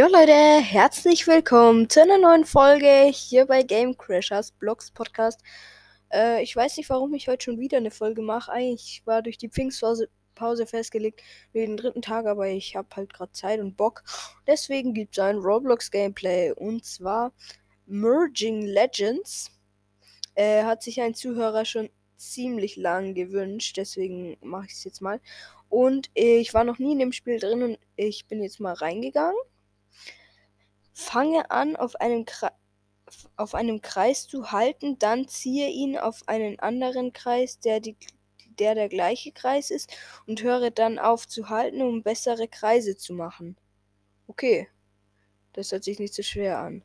Jo Leute, herzlich willkommen zu einer neuen Folge hier bei Game Crashers Blogs Podcast. Äh, ich weiß nicht, warum ich heute schon wieder eine Folge mache. Eigentlich war durch die Pfingstpause Pause festgelegt für den dritten Tag, aber ich habe halt gerade Zeit und Bock. Deswegen gibt es ein Roblox Gameplay und zwar Merging Legends. Äh, hat sich ein Zuhörer schon ziemlich lang gewünscht, deswegen mache ich es jetzt mal. Und ich war noch nie in dem Spiel drin und ich bin jetzt mal reingegangen Fange an, auf einem, auf einem Kreis zu halten, dann ziehe ihn auf einen anderen Kreis, der, die, der der gleiche Kreis ist, und höre dann auf zu halten, um bessere Kreise zu machen. Okay. Das hört sich nicht so schwer an.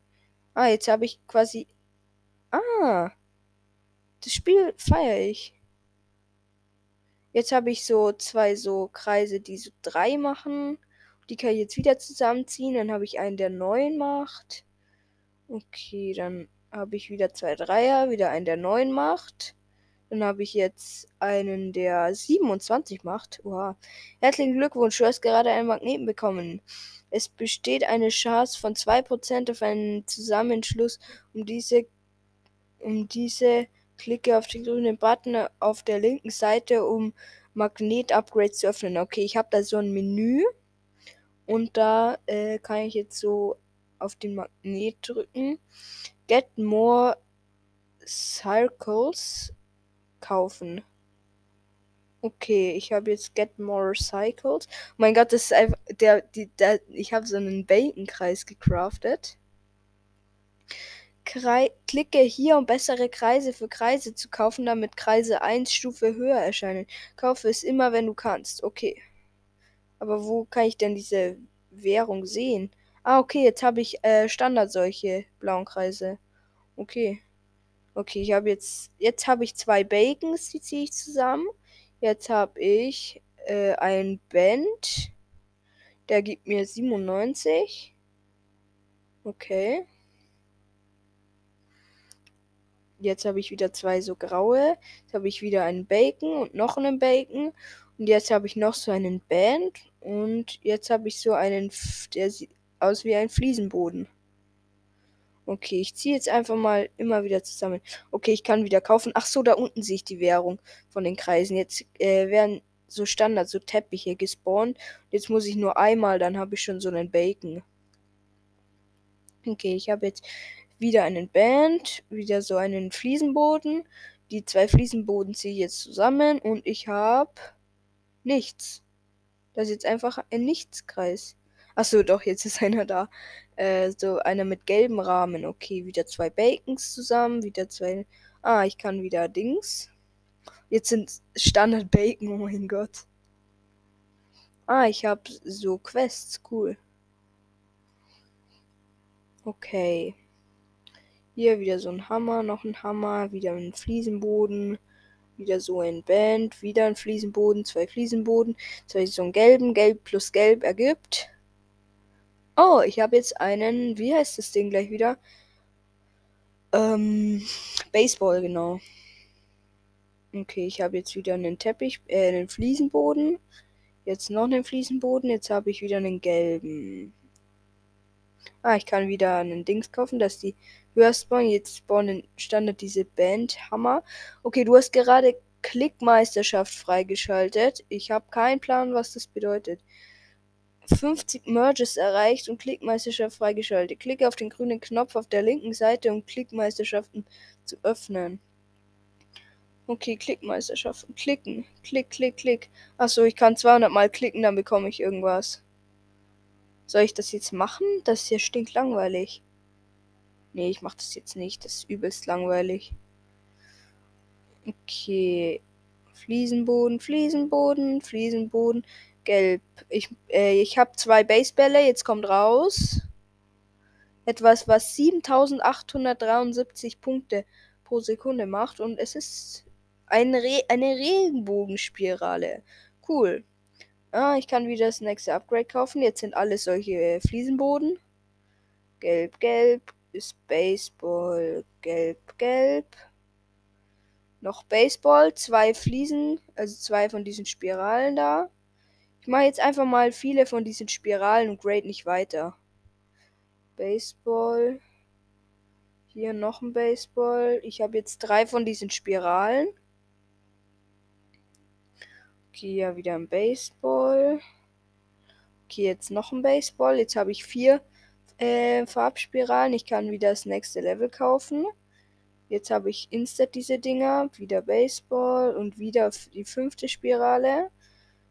Ah, jetzt habe ich quasi. Ah. Das Spiel feiere ich. Jetzt habe ich so zwei so Kreise, die so drei machen. Die kann ich jetzt wieder zusammenziehen. Dann habe ich einen, der 9 macht. Okay, dann habe ich wieder zwei Dreier, wieder einen, der 9 macht. Dann habe ich jetzt einen, der 27 macht. Wow. Herzlichen Glückwunsch, du hast gerade einen Magneten bekommen. Es besteht eine Chance von 2% auf einen Zusammenschluss. Um diese, um diese klicke auf den grünen Button auf der linken Seite, um Magnet-Upgrade zu öffnen. Okay, ich habe da so ein Menü. Und da äh, kann ich jetzt so auf den Magnet drücken. Get more Circles kaufen. Okay, ich habe jetzt Get More Cycles. Oh mein Gott, das ist einfach der, die, der ich habe so einen Bacon-Kreis gecraftet. Krei klicke hier, um bessere Kreise für Kreise zu kaufen, damit Kreise 1 Stufe höher erscheinen. Kaufe es immer, wenn du kannst. Okay. Aber wo kann ich denn diese Währung sehen? Ah, okay, jetzt habe ich äh, Standard solche blauen Kreise. Okay. Okay, ich habe jetzt. Jetzt habe ich zwei Bacons, die ziehe ich zusammen. Jetzt habe ich äh, ein Band. Der gibt mir 97. Okay. Jetzt habe ich wieder zwei so graue. Jetzt habe ich wieder einen Bacon und noch einen Bacon. Und jetzt habe ich noch so einen Band. Und jetzt habe ich so einen, der sieht aus wie ein Fliesenboden. Okay, ich ziehe jetzt einfach mal immer wieder zusammen. Okay, ich kann wieder kaufen. Ach so, da unten sehe ich die Währung von den Kreisen. Jetzt äh, werden so Standard, so Teppiche gespawnt. Jetzt muss ich nur einmal, dann habe ich schon so einen Bacon. Okay, ich habe jetzt wieder einen Band, wieder so einen Fliesenboden. Die zwei Fliesenboden ziehe ich jetzt zusammen und ich habe nichts. Das ist jetzt einfach ein Nichtskreis. Achso, doch, jetzt ist einer da. Äh, so einer mit gelbem Rahmen. Okay, wieder zwei Bacons zusammen, wieder zwei. Ah, ich kann wieder Dings. Jetzt sind Standard Bacon, oh mein Gott. Ah, ich habe so Quests, cool. Okay. Hier wieder so ein Hammer, noch ein Hammer, wieder ein Fliesenboden. Wieder so ein Band, wieder ein Fliesenboden, zwei Fliesenboden. Ich so einen gelben, gelb plus gelb ergibt. Oh, ich habe jetzt einen, wie heißt das Ding gleich wieder? Ähm, Baseball, genau. Okay, ich habe jetzt wieder einen Teppich, äh, einen Fliesenboden. Jetzt noch einen Fliesenboden. Jetzt habe ich wieder einen gelben. Ah, ich kann wieder einen Dings kaufen, dass die höher spawnen. Jetzt spawnen Standard diese Bandhammer. Okay, du hast gerade Klickmeisterschaft freigeschaltet. Ich habe keinen Plan, was das bedeutet. 50 Merges erreicht und Klickmeisterschaft freigeschaltet. Klicke auf den grünen Knopf auf der linken Seite, um Klickmeisterschaften zu öffnen. Okay, Klickmeisterschaften. Klicken. Klick, klick, klick. Achso, ich kann 200 Mal klicken, dann bekomme ich irgendwas. Soll ich das jetzt machen? Das hier stinkt langweilig. Nee, ich mache das jetzt nicht. Das ist übelst langweilig. Okay. Fliesenboden, Fliesenboden, Fliesenboden. Gelb. Ich, äh, ich habe zwei Basebälle. Jetzt kommt raus. Etwas, was 7873 Punkte pro Sekunde macht. Und es ist ein Re eine Regenbogenspirale. Cool. Ah, ich kann wieder das nächste Upgrade kaufen. Jetzt sind alles solche Fliesenboden. Gelb, gelb ist Baseball. Gelb, gelb. Noch Baseball. Zwei Fliesen, also zwei von diesen Spiralen da. Ich mache jetzt einfach mal viele von diesen Spiralen und grade nicht weiter. Baseball. Hier noch ein Baseball. Ich habe jetzt drei von diesen Spiralen. Okay, ja, wieder ein Baseball. Okay, jetzt noch ein Baseball. Jetzt habe ich vier äh, Farbspiralen. Ich kann wieder das nächste Level kaufen. Jetzt habe ich instant diese Dinger. Wieder Baseball und wieder die fünfte Spirale.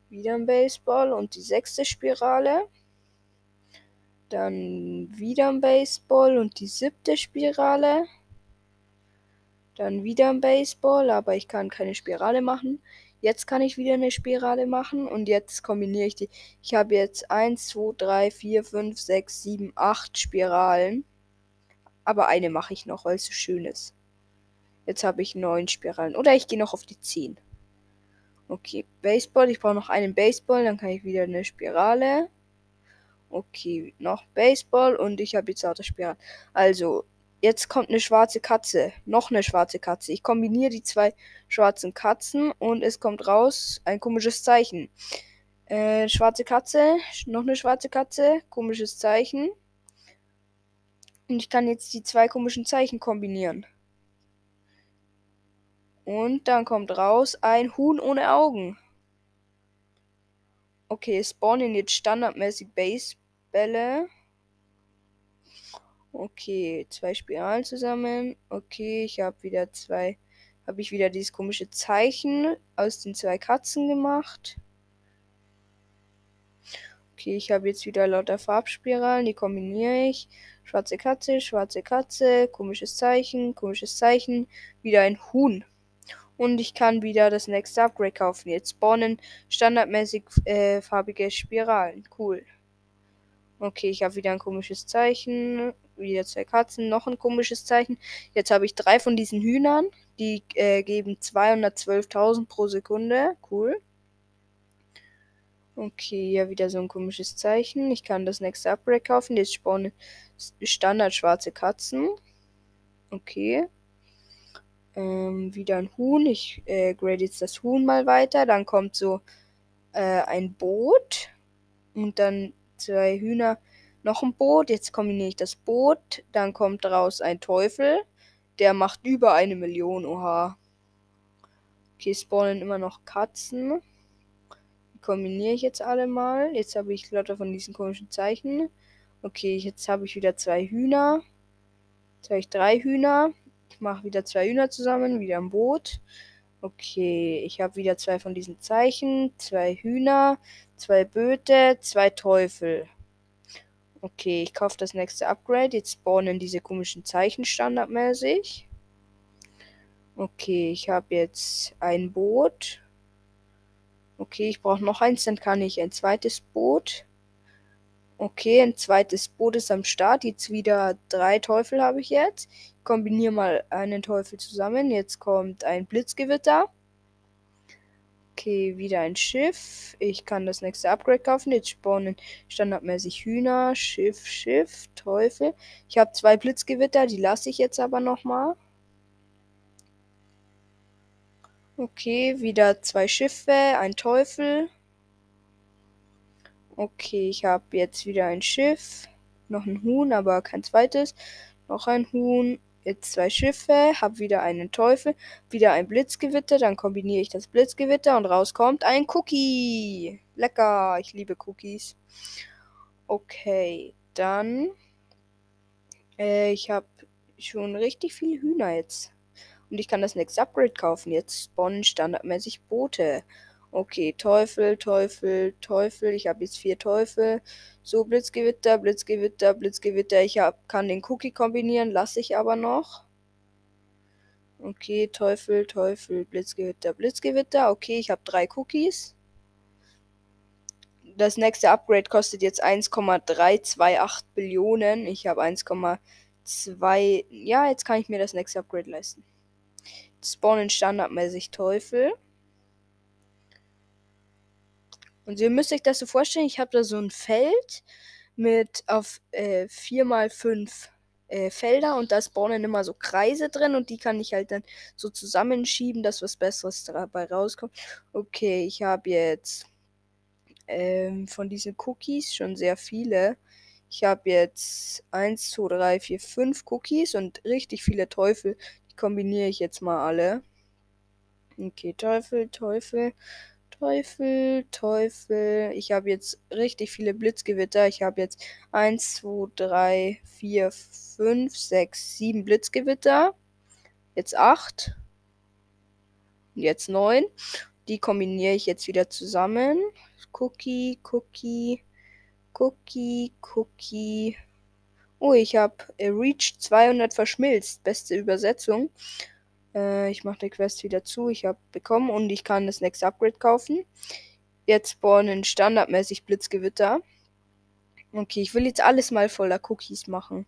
Wieder ein Baseball und die sechste Spirale. Dann wieder ein Baseball und die siebte Spirale. Dann wieder ein Baseball, aber ich kann keine Spirale machen. Jetzt kann ich wieder eine Spirale machen und jetzt kombiniere ich die. Ich habe jetzt 1, 2, 3, 4, 5, 6, 7, 8 Spiralen. Aber eine mache ich noch, weil es so schön ist. Jetzt habe ich 9 Spiralen. Oder ich gehe noch auf die 10. Okay, Baseball. Ich brauche noch einen Baseball, dann kann ich wieder eine Spirale. Okay, noch Baseball und ich habe jetzt auch das Spiel. Also, jetzt kommt eine schwarze Katze. Noch eine schwarze Katze. Ich kombiniere die zwei schwarzen Katzen und es kommt raus ein komisches Zeichen. Äh, schwarze Katze, noch eine schwarze Katze, komisches Zeichen. Und ich kann jetzt die zwei komischen Zeichen kombinieren. Und dann kommt raus ein Huhn ohne Augen. Okay, spawnen jetzt standardmäßig Base Bälle. Okay, zwei Spiralen zusammen. Okay, ich habe wieder zwei. Habe ich wieder dieses komische Zeichen aus den zwei Katzen gemacht. Okay, ich habe jetzt wieder lauter Farbspiralen, die kombiniere ich. Schwarze Katze, schwarze Katze, komisches Zeichen, komisches Zeichen, wieder ein Huhn. Und ich kann wieder das nächste Upgrade kaufen. Jetzt spawnen standardmäßig äh, farbige Spiralen. Cool. Okay, ich habe wieder ein komisches Zeichen. Wieder zwei Katzen, noch ein komisches Zeichen. Jetzt habe ich drei von diesen Hühnern. Die äh, geben 212.000 pro Sekunde. Cool. Okay, ja, wieder so ein komisches Zeichen. Ich kann das nächste Upgrade kaufen. Jetzt spawnen Standard schwarze Katzen. Okay. Ähm, wieder ein Huhn. Ich äh, grade jetzt das Huhn mal weiter. Dann kommt so äh, ein Boot. Und dann zwei Hühner, noch ein Boot. Jetzt kombiniere ich das Boot. Dann kommt raus ein Teufel. Der macht über eine Million. Oha. Okay, spawnen immer noch Katzen. Die kombiniere ich jetzt alle mal. Jetzt habe ich lauter von diesen komischen Zeichen. Okay, jetzt habe ich wieder zwei Hühner. Jetzt habe ich drei Hühner. Ich mache wieder zwei Hühner zusammen, wieder ein Boot. Okay, ich habe wieder zwei von diesen Zeichen, zwei Hühner, zwei Böte, zwei Teufel. Okay, ich kaufe das nächste Upgrade. Jetzt spawnen diese komischen Zeichen standardmäßig. Okay, ich habe jetzt ein Boot. Okay, ich brauche noch eins, dann kann ich ein zweites Boot. Okay, ein zweites Boot ist am Start. Jetzt wieder drei Teufel habe ich jetzt. Kombiniere mal einen Teufel zusammen. Jetzt kommt ein Blitzgewitter. Okay, wieder ein Schiff. Ich kann das nächste Upgrade kaufen. Jetzt spawnen standardmäßig Hühner, Schiff, Schiff, Teufel. Ich habe zwei Blitzgewitter, die lasse ich jetzt aber nochmal. Okay, wieder zwei Schiffe, ein Teufel. Okay, ich habe jetzt wieder ein Schiff. Noch ein Huhn, aber kein zweites. Noch ein Huhn. Jetzt zwei Schiffe. Habe wieder einen Teufel. Wieder ein Blitzgewitter. Dann kombiniere ich das Blitzgewitter und rauskommt ein Cookie. Lecker. Ich liebe Cookies. Okay, dann. Äh, ich habe schon richtig viele Hühner jetzt. Und ich kann das nächste Upgrade kaufen. Jetzt spawnen standardmäßig Boote. Okay, Teufel, Teufel, Teufel. Ich habe jetzt vier Teufel. So, Blitzgewitter, Blitzgewitter, Blitzgewitter. Ich hab, kann den Cookie kombinieren, lasse ich aber noch. Okay, Teufel, Teufel, Blitzgewitter, Blitzgewitter. Okay, ich habe drei Cookies. Das nächste Upgrade kostet jetzt 1,328 Billionen. Ich habe 1,2. Ja, jetzt kann ich mir das nächste Upgrade leisten. Spawnen standardmäßig Teufel. Und ihr müsst euch das so vorstellen, ich habe da so ein Feld mit auf äh, 4x5 äh, Felder und da spawnen immer so Kreise drin und die kann ich halt dann so zusammenschieben, dass was Besseres dabei rauskommt. Okay, ich habe jetzt ähm, von diesen Cookies schon sehr viele. Ich habe jetzt 1, 2, 3, 4, 5 Cookies und richtig viele Teufel. Die kombiniere ich jetzt mal alle. Okay, Teufel, Teufel, Teufel, Teufel. Ich habe jetzt richtig viele Blitzgewitter. Ich habe jetzt 1, 2, 3, 4, 5, 6, 7 Blitzgewitter. Jetzt 8. Jetzt 9. Die kombiniere ich jetzt wieder zusammen. Cookie, Cookie, Cookie, Cookie. Oh, ich habe Reach 200 verschmilzt. Beste Übersetzung. Äh, ich mache die Quest wieder zu. Ich habe bekommen und ich kann das nächste Upgrade kaufen. Jetzt spawnen standardmäßig Blitzgewitter. Okay, ich will jetzt alles mal voller Cookies machen.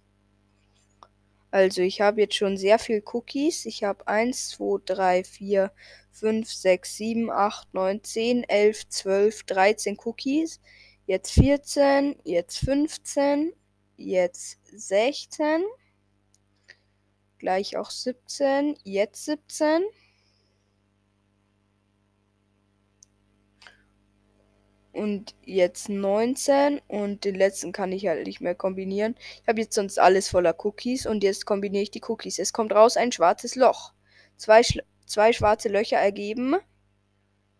Also, ich habe jetzt schon sehr viel Cookies. Ich habe 1, 2, 3, 4, 5, 6, 7, 8, 9, 10, 11, 12, 13 Cookies. Jetzt 14, jetzt 15, jetzt 16 gleich auch 17, jetzt 17. Und jetzt 19 und den letzten kann ich halt nicht mehr kombinieren. Ich habe jetzt sonst alles voller Cookies und jetzt kombiniere ich die Cookies. Es kommt raus ein schwarzes Loch. Zwei, Sch zwei schwarze Löcher ergeben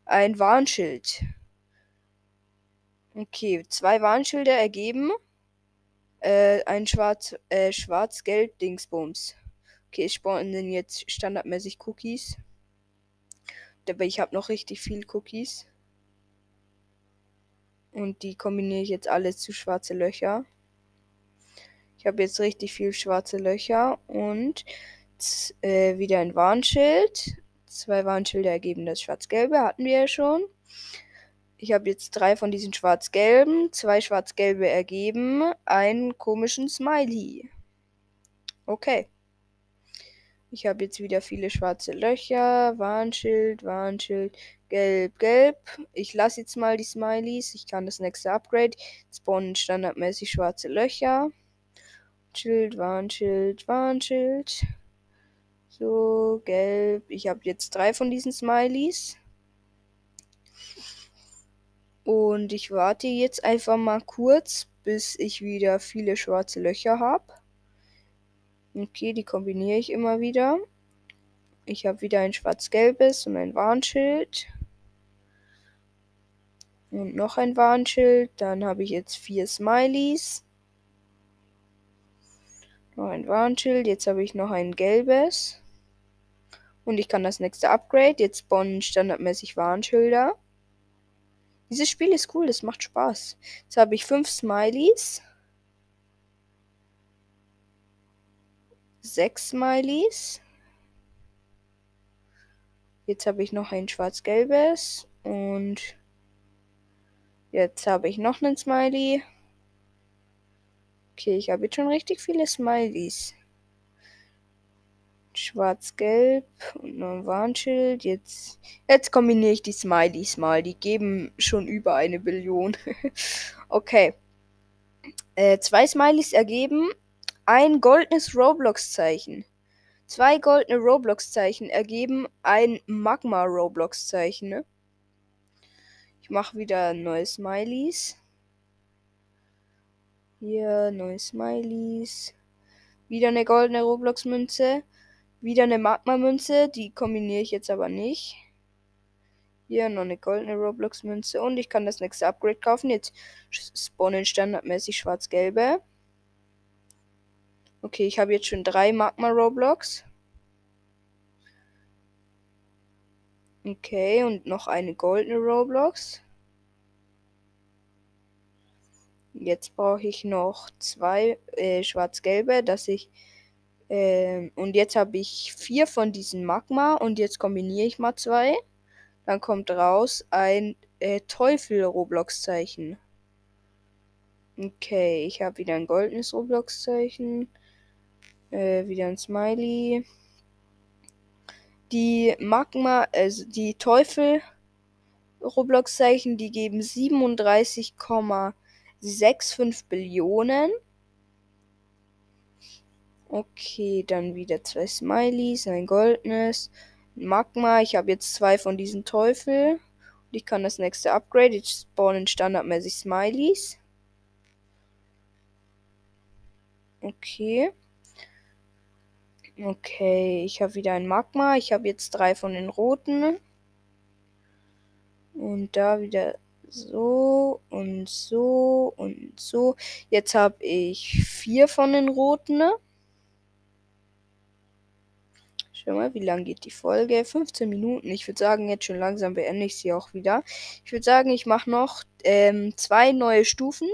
ein Warnschild. Okay, zwei Warnschilder ergeben äh, ein schwarz, äh, schwarz-gelb Dingsbums. Okay, es spawnen jetzt standardmäßig Cookies. Aber ich habe noch richtig viel Cookies. Und die kombiniere ich jetzt alle zu schwarze Löcher. Ich habe jetzt richtig viel schwarze Löcher und äh, wieder ein Warnschild. Zwei Warnschilder ergeben das schwarz-gelbe, hatten wir ja schon. Ich habe jetzt drei von diesen schwarz-gelben, zwei schwarz-gelbe ergeben, einen komischen Smiley. Okay. Ich habe jetzt wieder viele schwarze Löcher. Warnschild, Warnschild, gelb, gelb. Ich lasse jetzt mal die Smileys. Ich kann das nächste Upgrade. Spawnen standardmäßig schwarze Löcher. Schild, Warnschild, Warnschild. So, gelb. Ich habe jetzt drei von diesen Smileys. Und ich warte jetzt einfach mal kurz, bis ich wieder viele schwarze Löcher habe. Okay, die kombiniere ich immer wieder. Ich habe wieder ein schwarz-gelbes und ein Warnschild. Und noch ein Warnschild. Dann habe ich jetzt vier Smileys. Noch ein Warnschild. Jetzt habe ich noch ein gelbes. Und ich kann das nächste Upgrade. Jetzt spawnen standardmäßig Warnschilder. Dieses Spiel ist cool, das macht Spaß. Jetzt habe ich fünf Smileys. Sechs Smileys. Jetzt habe ich noch ein schwarz-gelbes und jetzt habe ich noch einen Smiley. Okay, ich habe jetzt schon richtig viele Smileys. Schwarz-Gelb und noch ein Warnschild. Jetzt, jetzt kombiniere ich die Smileys mal. Die geben schon über eine Billion. okay. Äh, zwei Smileys ergeben ein goldenes Roblox-Zeichen. Zwei goldene Roblox-Zeichen ergeben ein Magma-Roblox-Zeichen. Ne? Ich mache wieder neue Smileys. Hier neue Smileys. Wieder eine goldene Roblox-Münze. Wieder eine Magma-Münze. Die kombiniere ich jetzt aber nicht. Hier noch eine goldene Roblox-Münze. Und ich kann das nächste Upgrade kaufen. Jetzt spawnen standardmäßig schwarz-gelbe. Okay, ich habe jetzt schon drei Magma Roblox. Okay, und noch eine goldene Roblox. Jetzt brauche ich noch zwei äh, schwarz-gelbe, dass ich. Äh, und jetzt habe ich vier von diesen Magma und jetzt kombiniere ich mal zwei. Dann kommt raus ein äh, Teufel-Roblox-Zeichen. Okay, ich habe wieder ein goldenes Roblox-Zeichen. Äh, wieder ein Smiley. Die Magma, also die Teufel Roblox-Zeichen, die geben 37,65 Billionen. Okay, dann wieder zwei Smileys, ein goldenes, Magma. Ich habe jetzt zwei von diesen Teufel. Und ich kann das nächste Upgrade. Ich spawnen standardmäßig Smileys. Okay. Okay, ich habe wieder ein Magma. Ich habe jetzt drei von den roten. Und da wieder so und so und so. Jetzt habe ich vier von den roten. Schau mal, wie lang geht die Folge? 15 Minuten. Ich würde sagen, jetzt schon langsam beende ich sie auch wieder. Ich würde sagen, ich mache noch ähm, zwei neue Stufen.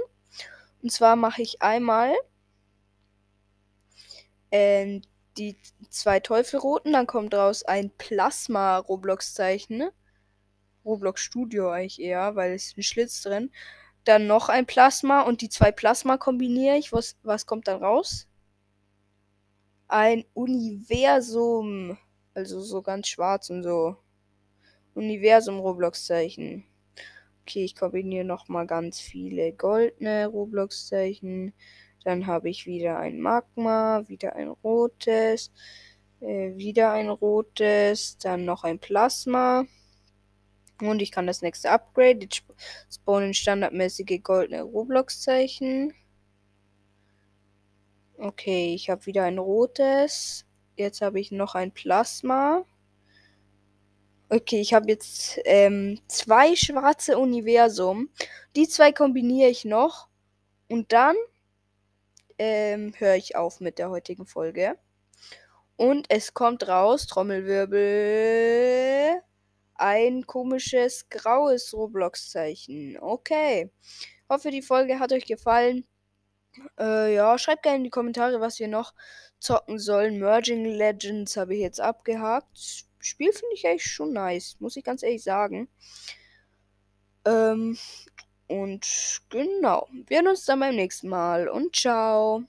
Und zwar mache ich einmal ähm, die zwei Teufelroten. Dann kommt raus ein Plasma-Roblox-Zeichen. Roblox Studio eigentlich eher, weil es ein Schlitz drin. Dann noch ein Plasma und die zwei Plasma kombiniere ich. Was, was kommt dann raus? Ein Universum. Also so ganz schwarz und so. Universum Roblox-Zeichen. Okay, ich kombiniere nochmal ganz viele goldene Roblox-Zeichen. Dann habe ich wieder ein Magma, wieder ein rotes, äh, wieder ein rotes, dann noch ein Plasma. Und ich kann das nächste Upgrade. Jetzt spawnen standardmäßige goldene Roblox-Zeichen. Okay, ich habe wieder ein rotes. Jetzt habe ich noch ein Plasma. Okay, ich habe jetzt ähm, zwei schwarze Universum. Die zwei kombiniere ich noch. Und dann ähm, höre ich auf mit der heutigen Folge. Und es kommt raus, Trommelwirbel, ein komisches graues Roblox-Zeichen. Okay. Hoffe, die Folge hat euch gefallen. Äh, ja, schreibt gerne in die Kommentare, was wir noch zocken sollen. Merging Legends habe ich jetzt abgehakt. Spiel finde ich eigentlich schon nice, muss ich ganz ehrlich sagen. Ähm, und genau, wir sehen uns dann beim nächsten Mal und ciao.